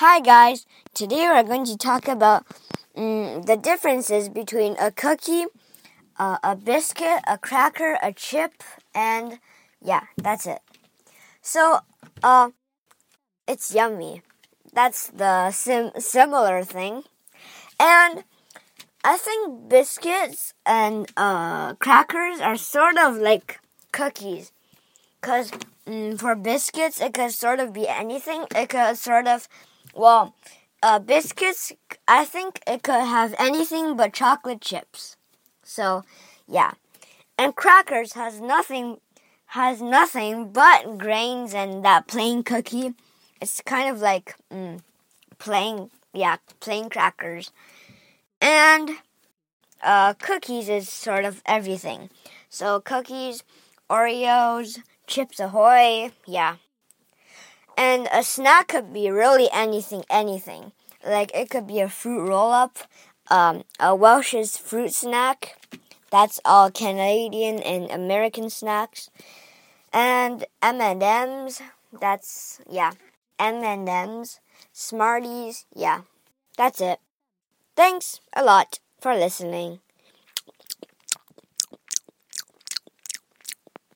Hi guys, today we're going to talk about um, the differences between a cookie, uh, a biscuit, a cracker, a chip, and yeah, that's it. So, uh, it's yummy. That's the sim similar thing. And I think biscuits and uh, crackers are sort of like cookies. Because mm, for biscuits, it could sort of be anything. It could sort of, well, uh, biscuits, I think it could have anything but chocolate chips. So, yeah. And crackers has nothing, has nothing but grains and that plain cookie. It's kind of like mm, plain, yeah, plain crackers. And uh, cookies is sort of everything. So cookies, Oreos, Chips Ahoy, yeah. And a snack could be really anything, anything. Like it could be a fruit roll up, um, a Welch's fruit snack. That's all Canadian and American snacks. And M&Ms, that's yeah, M&Ms, Smarties, yeah. That's it. Thanks a lot for listening.